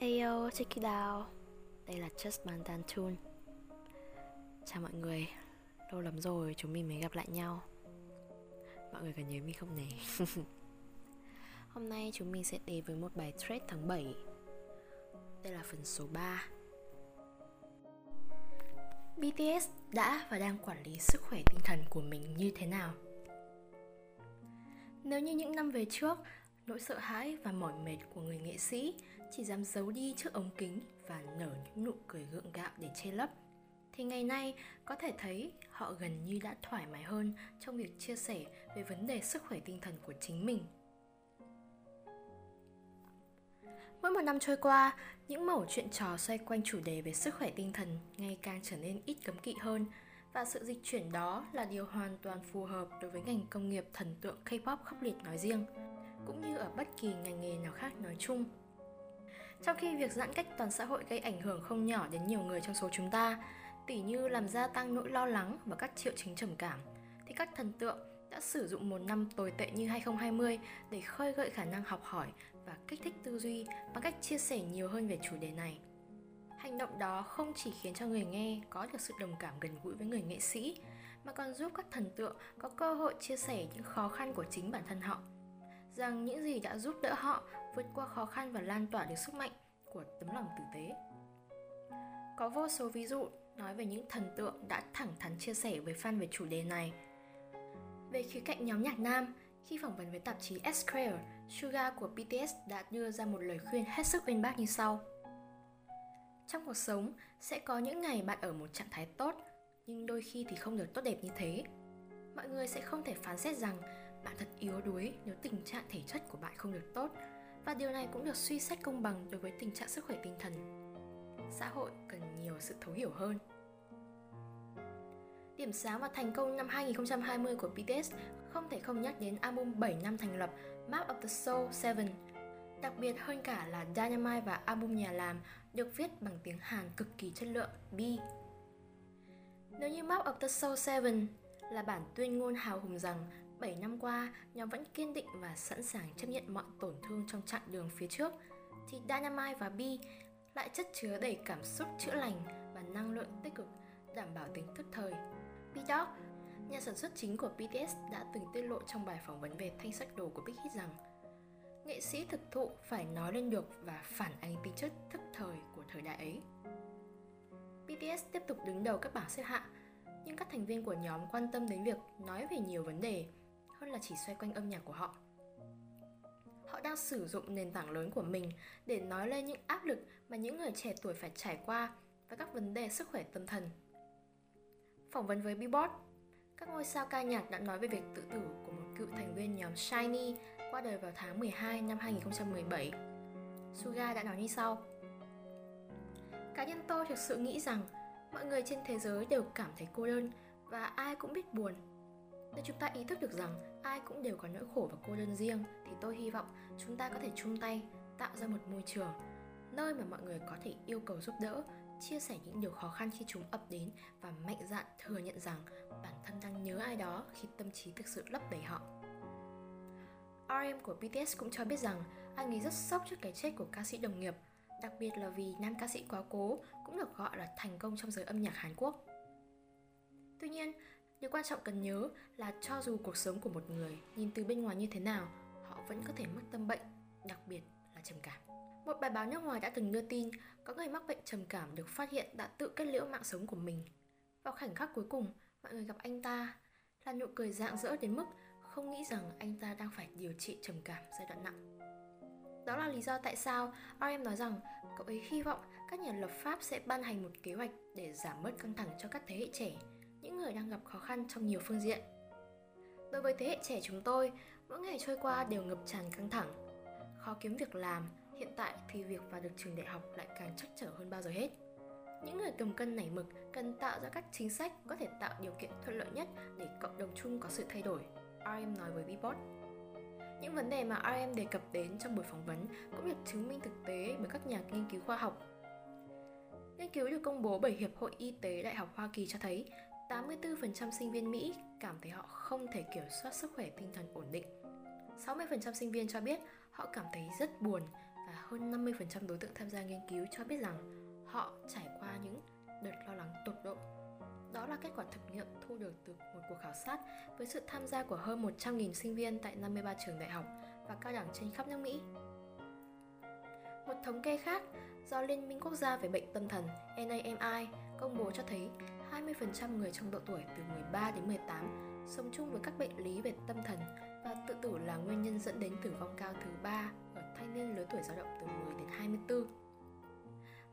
Ayo, check it out. Đây là Just Bantan Tune. Chào mọi người. Lâu lắm rồi chúng mình mới gặp lại nhau. Mọi người có nhớ mình không nè Hôm nay chúng mình sẽ đến với một bài thread tháng 7 Đây là phần số 3 BTS đã và đang quản lý sức khỏe tinh thần của mình như thế nào? Nếu như những năm về trước, nỗi sợ hãi và mỏi mệt của người nghệ sĩ chỉ dám giấu đi trước ống kính và nở những nụ cười gượng gạo để che lấp. Thì ngày nay có thể thấy họ gần như đã thoải mái hơn trong việc chia sẻ về vấn đề sức khỏe tinh thần của chính mình. Mỗi một năm trôi qua, những mẩu chuyện trò xoay quanh chủ đề về sức khỏe tinh thần ngày càng trở nên ít cấm kỵ hơn. Và sự dịch chuyển đó là điều hoàn toàn phù hợp đối với ngành công nghiệp thần tượng K-pop khốc liệt nói riêng, cũng như ở bất kỳ ngành nghề nào khác nói chung. Trong khi việc giãn cách toàn xã hội gây ảnh hưởng không nhỏ đến nhiều người trong số chúng ta, tỉ như làm gia tăng nỗi lo lắng và các triệu chứng trầm cảm, thì các thần tượng đã sử dụng một năm tồi tệ như 2020 để khơi gợi khả năng học hỏi và kích thích tư duy bằng cách chia sẻ nhiều hơn về chủ đề này. Hành động đó không chỉ khiến cho người nghe có được sự đồng cảm gần gũi với người nghệ sĩ, mà còn giúp các thần tượng có cơ hội chia sẻ những khó khăn của chính bản thân họ. Rằng những gì đã giúp đỡ họ vượt qua khó khăn và lan tỏa được sức mạnh của tấm lòng tử tế. Có vô số ví dụ nói về những thần tượng đã thẳng thắn chia sẻ với fan về chủ đề này. Về khía cạnh nhóm nhạc nam, khi phỏng vấn với tạp chí Esquire, Suga của BTS đã đưa ra một lời khuyên hết sức uyên bác như sau. Trong cuộc sống, sẽ có những ngày bạn ở một trạng thái tốt, nhưng đôi khi thì không được tốt đẹp như thế. Mọi người sẽ không thể phán xét rằng bạn thật yếu đuối nếu tình trạng thể chất của bạn không được tốt, và điều này cũng được suy xét công bằng đối với tình trạng sức khỏe tinh thần. Xã hội cần nhiều sự thấu hiểu hơn. Điểm sáng và thành công năm 2020 của BTS không thể không nhắc đến album 7 năm thành lập Map of the Soul 7 Đặc biệt hơn cả là Dynamite và album nhà làm được viết bằng tiếng Hàn cực kỳ chất lượng B. Nếu như Map of the Soul 7 là bản tuyên ngôn hào hùng rằng 7 năm qua nhóm vẫn kiên định và sẵn sàng chấp nhận mọi tổn thương trong chặng đường phía trước thì Dynamite và B lại chất chứa đầy cảm xúc chữa lành và năng lượng tích cực đảm bảo tính tức thời. B-Dog, nhà sản xuất chính của BTS đã từng tiết lộ trong bài phỏng vấn về thanh sách đồ của Big Hit rằng nghệ sĩ thực thụ phải nói lên được và phản ánh tính chất thức thời của thời đại ấy. BTS tiếp tục đứng đầu các bảng xếp hạng, nhưng các thành viên của nhóm quan tâm đến việc nói về nhiều vấn đề hơn là chỉ xoay quanh âm nhạc của họ. Họ đang sử dụng nền tảng lớn của mình để nói lên những áp lực mà những người trẻ tuổi phải trải qua và các vấn đề sức khỏe tâm thần. Phỏng vấn với Billboard, các ngôi sao ca nhạc đã nói về việc tự tử của một cựu thành viên nhóm Shiny qua đời vào tháng 12 năm 2017. Suga đã nói như sau. Cá nhân tôi thực sự nghĩ rằng mọi người trên thế giới đều cảm thấy cô đơn và ai cũng biết buồn. Nếu chúng ta ý thức được rằng ai cũng đều có nỗi khổ và cô đơn riêng thì tôi hy vọng chúng ta có thể chung tay tạo ra một môi trường nơi mà mọi người có thể yêu cầu giúp đỡ chia sẻ những điều khó khăn khi chúng ập đến và mạnh dạn thừa nhận rằng bản thân đang nhớ ai đó khi tâm trí thực sự lấp đầy họ. RM của BTS cũng cho biết rằng anh ấy rất sốc trước cái chết của ca sĩ đồng nghiệp, đặc biệt là vì nam ca sĩ quá cố cũng được gọi là thành công trong giới âm nhạc Hàn Quốc. Tuy nhiên, điều quan trọng cần nhớ là cho dù cuộc sống của một người nhìn từ bên ngoài như thế nào, họ vẫn có thể mắc tâm bệnh, đặc biệt là trầm cảm. Một bài báo nước ngoài đã từng đưa tin có người mắc bệnh trầm cảm được phát hiện đã tự kết liễu mạng sống của mình. Vào khoảnh khắc cuối cùng, mọi người gặp anh ta là nụ cười rạng rỡ đến mức không nghĩ rằng anh ta đang phải điều trị trầm cảm giai đoạn nặng. Đó là lý do tại sao RM nói rằng cậu ấy hy vọng các nhà lập pháp sẽ ban hành một kế hoạch để giảm bớt căng thẳng cho các thế hệ trẻ, người đang gặp khó khăn trong nhiều phương diện. Đối với thế hệ trẻ chúng tôi, mỗi ngày trôi qua đều ngập tràn căng thẳng, khó kiếm việc làm, hiện tại thì việc vào được trường đại học lại càng chắc trở hơn bao giờ hết. Những người cầm cân nảy mực cần tạo ra các chính sách có thể tạo điều kiện thuận lợi nhất để cộng đồng chung có sự thay đổi, RM nói với Billboard. Những vấn đề mà RM đề cập đến trong buổi phỏng vấn cũng được chứng minh thực tế bởi các nhà nghiên cứu khoa học. Nghiên cứu được công bố bởi Hiệp hội Y tế Đại học Hoa Kỳ cho thấy 84% sinh viên Mỹ cảm thấy họ không thể kiểm soát sức khỏe tinh thần ổn định. 60% sinh viên cho biết họ cảm thấy rất buồn và hơn 50% đối tượng tham gia nghiên cứu cho biết rằng họ trải qua những đợt lo lắng tột độ. Đó là kết quả thực nghiệm thu được từ một cuộc khảo sát với sự tham gia của hơn 100.000 sinh viên tại 53 trường đại học và cao đẳng trên khắp nước Mỹ. Một thống kê khác do Liên minh Quốc gia về bệnh tâm thần NAMI công bố cho thấy 20% người trong độ tuổi từ 13 đến 18 sống chung với các bệnh lý về tâm thần và tự tử là nguyên nhân dẫn đến tử vong cao thứ ba ở thanh niên lứa tuổi dao động từ 10 đến 24.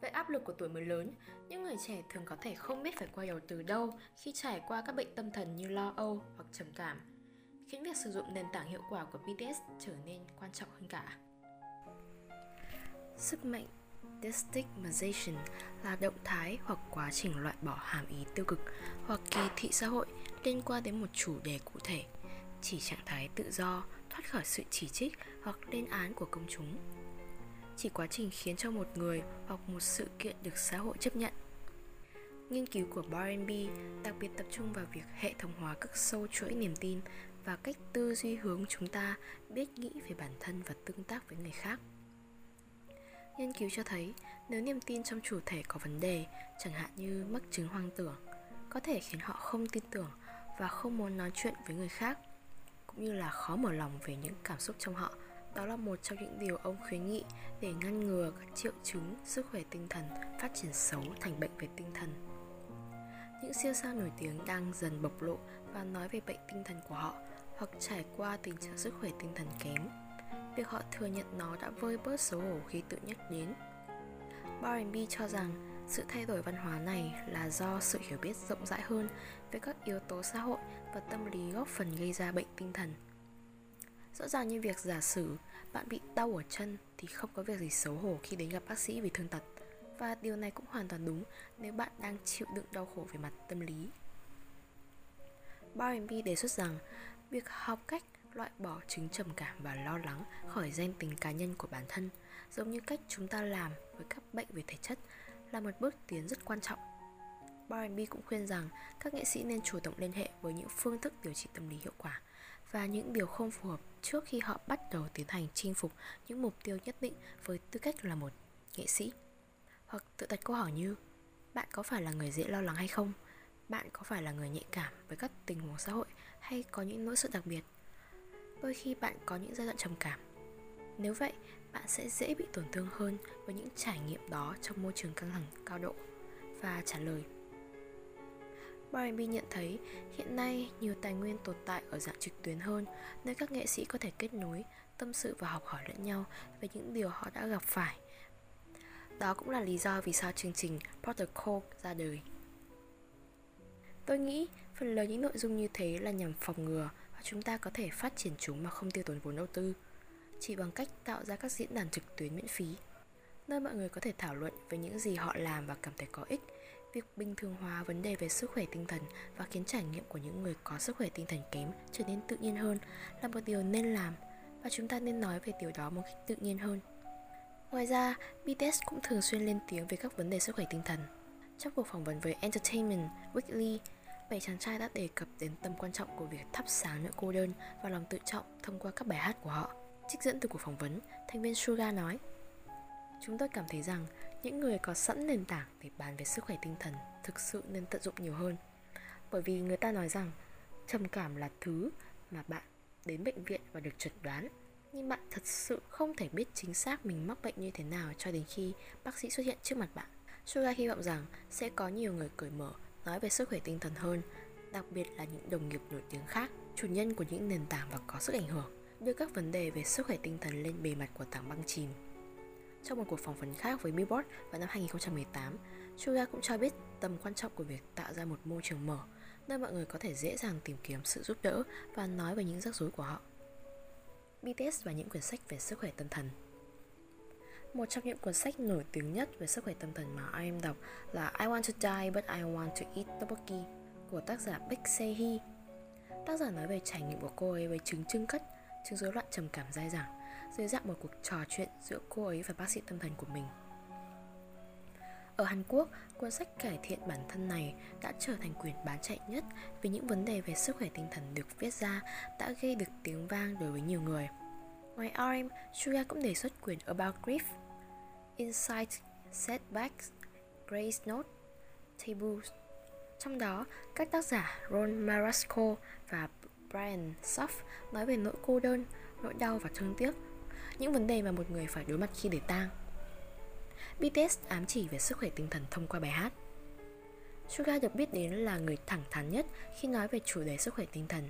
Về áp lực của tuổi mới lớn, những người trẻ thường có thể không biết phải quay đầu từ đâu khi trải qua các bệnh tâm thần như lo âu hoặc trầm cảm, khiến việc sử dụng nền tảng hiệu quả của BTS trở nên quan trọng hơn cả. Sức mạnh destigmatization là động thái hoặc quá trình loại bỏ hàm ý tiêu cực hoặc kỳ thị xã hội liên quan đến một chủ đề cụ thể, chỉ trạng thái tự do, thoát khỏi sự chỉ trích hoặc lên án của công chúng. Chỉ quá trình khiến cho một người hoặc một sự kiện được xã hội chấp nhận. Nghiên cứu của Barnaby đặc biệt tập trung vào việc hệ thống hóa các sâu chuỗi niềm tin và cách tư duy hướng chúng ta biết nghĩ về bản thân và tương tác với người khác. Nghiên cứu cho thấy nếu niềm tin trong chủ thể có vấn đề, chẳng hạn như mắc chứng hoang tưởng, có thể khiến họ không tin tưởng và không muốn nói chuyện với người khác, cũng như là khó mở lòng về những cảm xúc trong họ. Đó là một trong những điều ông khuyến nghị để ngăn ngừa các triệu chứng sức khỏe tinh thần phát triển xấu thành bệnh về tinh thần. Những siêu sao nổi tiếng đang dần bộc lộ và nói về bệnh tinh thần của họ hoặc trải qua tình trạng sức khỏe tinh thần kém việc họ thừa nhận nó đã vơi bớt xấu hổ khi tự nhắc đến. Barrenby cho rằng sự thay đổi văn hóa này là do sự hiểu biết rộng rãi hơn về các yếu tố xã hội và tâm lý góp phần gây ra bệnh tinh thần. Rõ ràng như việc giả sử bạn bị đau ở chân thì không có việc gì xấu hổ khi đến gặp bác sĩ vì thương tật và điều này cũng hoàn toàn đúng nếu bạn đang chịu đựng đau khổ về mặt tâm lý. Barrenby đề xuất rằng việc học cách loại bỏ chứng trầm cảm và lo lắng khỏi danh tính cá nhân của bản thân, giống như cách chúng ta làm với các bệnh về thể chất, là một bước tiến rất quan trọng R&B cũng khuyên rằng các nghệ sĩ nên chủ động liên hệ với những phương thức điều trị tâm lý hiệu quả và những điều không phù hợp trước khi họ bắt đầu tiến hành chinh phục những mục tiêu nhất định với tư cách là một nghệ sĩ. Hoặc tự đặt câu hỏi như, Bạn có phải là người dễ lo lắng hay không? Bạn có phải là người nhạy cảm với các tình huống xã hội hay có những nỗi sợ đặc biệt? Đôi khi bạn có những giai đoạn trầm cảm nếu vậy bạn sẽ dễ bị tổn thương hơn với những trải nghiệm đó trong môi trường căng thẳng cao độ và trả lời R&B nhận thấy hiện nay nhiều tài nguyên tồn tại ở dạng trực tuyến hơn nơi các nghệ sĩ có thể kết nối, tâm sự và học hỏi lẫn nhau về những điều họ đã gặp phải. Đó cũng là lý do vì sao chương trình Protocol ra đời. Tôi nghĩ phần lớn những nội dung như thế là nhằm phòng ngừa chúng ta có thể phát triển chúng mà không tiêu tốn vốn đầu tư, chỉ bằng cách tạo ra các diễn đàn trực tuyến miễn phí, nơi mọi người có thể thảo luận về những gì họ làm và cảm thấy có ích, việc bình thường hóa vấn đề về sức khỏe tinh thần và khiến trải nghiệm của những người có sức khỏe tinh thần kém trở nên tự nhiên hơn là một điều nên làm và chúng ta nên nói về điều đó một cách tự nhiên hơn. Ngoài ra bts cũng thường xuyên lên tiếng về các vấn đề sức khỏe tinh thần. Trong cuộc phỏng vấn với entertainment weekly bảy chàng trai đã đề cập đến tầm quan trọng của việc thắp sáng nỗi cô đơn và lòng tự trọng thông qua các bài hát của họ. Trích dẫn từ cuộc phỏng vấn, thành viên Suga nói Chúng tôi cảm thấy rằng những người có sẵn nền tảng để bàn về sức khỏe tinh thần thực sự nên tận dụng nhiều hơn. Bởi vì người ta nói rằng trầm cảm là thứ mà bạn đến bệnh viện và được chẩn đoán nhưng bạn thật sự không thể biết chính xác mình mắc bệnh như thế nào cho đến khi bác sĩ xuất hiện trước mặt bạn. Suga hy vọng rằng sẽ có nhiều người cởi mở nói về sức khỏe tinh thần hơn, đặc biệt là những đồng nghiệp nổi tiếng khác, chủ nhân của những nền tảng và có sức ảnh hưởng, đưa các vấn đề về sức khỏe tinh thần lên bề mặt của tảng băng chìm. Trong một cuộc phỏng vấn khác với Billboard vào năm 2018, Suga cũng cho biết tầm quan trọng của việc tạo ra một môi trường mở, nơi mọi người có thể dễ dàng tìm kiếm sự giúp đỡ và nói về những rắc rối của họ. BTS và những quyển sách về sức khỏe tâm thần một trong những cuốn sách nổi tiếng nhất về sức khỏe tâm thần mà em đọc là I Want to Die But I Want to Eat Tteokbokki của tác giả Baek Se-hee. Tác giả nói về trải nghiệm của cô ấy với chứng trưng cất, chứng rối loạn trầm cảm dai dẳng dưới dạng một cuộc trò chuyện giữa cô ấy và bác sĩ tâm thần của mình. Ở Hàn Quốc, cuốn sách cải thiện bản thân này đã trở thành quyển bán chạy nhất vì những vấn đề về sức khỏe tinh thần được viết ra đã gây được tiếng vang đối với nhiều người. Ngoài RM, Suga cũng đề xuất quyển About Grief Insight, Setbacks, Grace Note, tables. Trong đó, các tác giả Ron Marasco và Brian Suff nói về nỗi cô đơn, nỗi đau và thương tiếc, những vấn đề mà một người phải đối mặt khi để tang. BTS ám chỉ về sức khỏe tinh thần thông qua bài hát. Suga được biết đến là người thẳng thắn nhất khi nói về chủ đề sức khỏe tinh thần.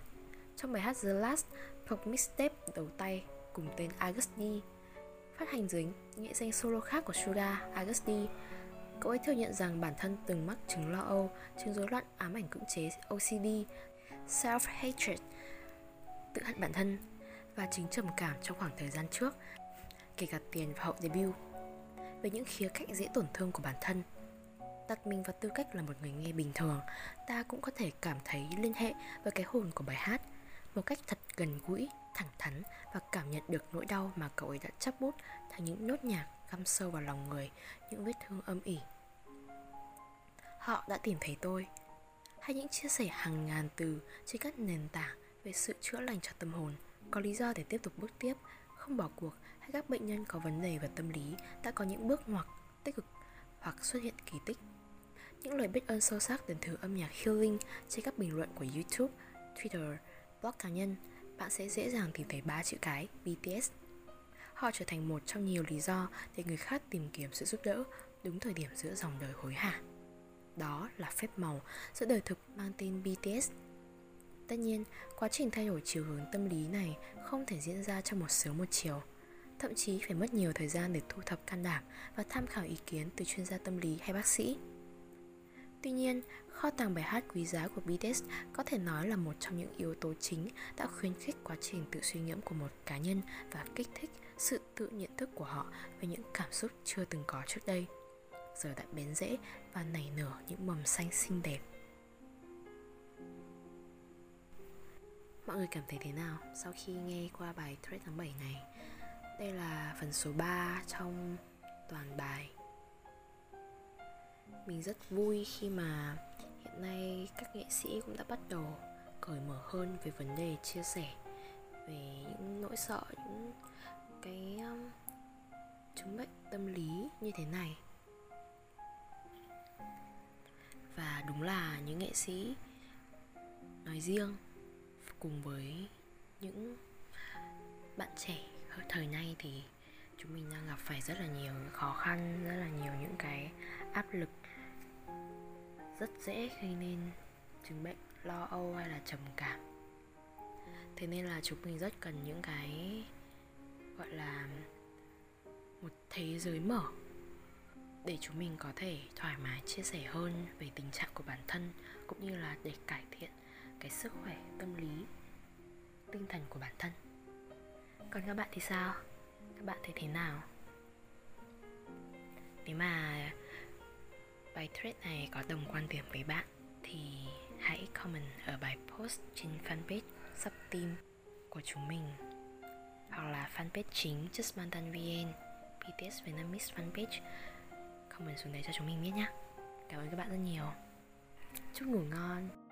Trong bài hát The Last, thuộc mixtape đầu tay cùng tên August D, phát hành dưới nghệ danh solo khác của Suga, Agusti, cậu ấy thừa nhận rằng bản thân từng mắc chứng lo âu, chứng rối loạn ám ảnh cưỡng chế OCD, self-hatred, tự hận bản thân và chứng trầm cảm trong khoảng thời gian trước, kể cả tiền và hậu debut. Về những khía cạnh dễ tổn thương của bản thân đặt mình vào tư cách là một người nghe bình thường ta cũng có thể cảm thấy liên hệ với cái hồn của bài hát một cách thật gần gũi thẳng thắn và cảm nhận được nỗi đau mà cậu ấy đã chấp bút thành những nốt nhạc găm sâu vào lòng người những vết thương âm ỉ họ đã tìm thấy tôi hay những chia sẻ hàng ngàn từ trên các nền tảng về sự chữa lành cho tâm hồn có lý do để tiếp tục bước tiếp không bỏ cuộc hay các bệnh nhân có vấn đề về tâm lý đã có những bước ngoặt tích cực hoặc xuất hiện kỳ tích. Những lời biết ơn sâu sắc đến từ âm nhạc healing trên các bình luận của YouTube, Twitter, blog cá nhân, bạn sẽ dễ dàng tìm thấy ba chữ cái BTS. Họ trở thành một trong nhiều lý do để người khác tìm kiếm sự giúp đỡ đúng thời điểm giữa dòng đời hối hả. Đó là phép màu giữa đời thực mang tên BTS Tất nhiên, quá trình thay đổi chiều hướng tâm lý này không thể diễn ra trong một sớm một chiều. Thậm chí phải mất nhiều thời gian để thu thập can đảm và tham khảo ý kiến từ chuyên gia tâm lý hay bác sĩ. Tuy nhiên, kho tàng bài hát quý giá của BTS có thể nói là một trong những yếu tố chính đã khuyến khích quá trình tự suy ngẫm của một cá nhân và kích thích sự tự nhận thức của họ về những cảm xúc chưa từng có trước đây. Giờ đã bén rễ và nảy nở những mầm xanh xinh đẹp. Mọi người cảm thấy thế nào sau khi nghe qua bài thread tháng 7 này? Đây là phần số 3 trong toàn bài mình rất vui khi mà hiện nay các nghệ sĩ cũng đã bắt đầu cởi mở hơn về vấn đề chia sẻ về những nỗi sợ, những cái um, chứng bệnh tâm lý như thế này. Và đúng là những nghệ sĩ nói riêng cùng với những bạn trẻ thời nay thì chúng mình đang gặp phải rất là nhiều khó khăn rất là nhiều những cái áp lực rất dễ gây nên chứng bệnh, lo âu hay là trầm cảm. Thế nên là chúng mình rất cần những cái, gọi là, một thế giới mở để chúng mình có thể thoải mái chia sẻ hơn về tình trạng của bản thân, cũng như là để cải thiện cái sức khỏe, tâm lý, tinh thần của bản thân. Còn các bạn thì sao? Các bạn thấy thế nào? Nếu mà bài thread này có đồng quan điểm với bạn, thì hãy comment ở bài post trên fanpage sub team của chúng mình, hoặc là fanpage chính Just Mantan VN BTS Vietnamese fanpage. Comment xuống đấy cho chúng mình biết nhé Cảm ơn các bạn rất nhiều. Chúc ngủ ngon.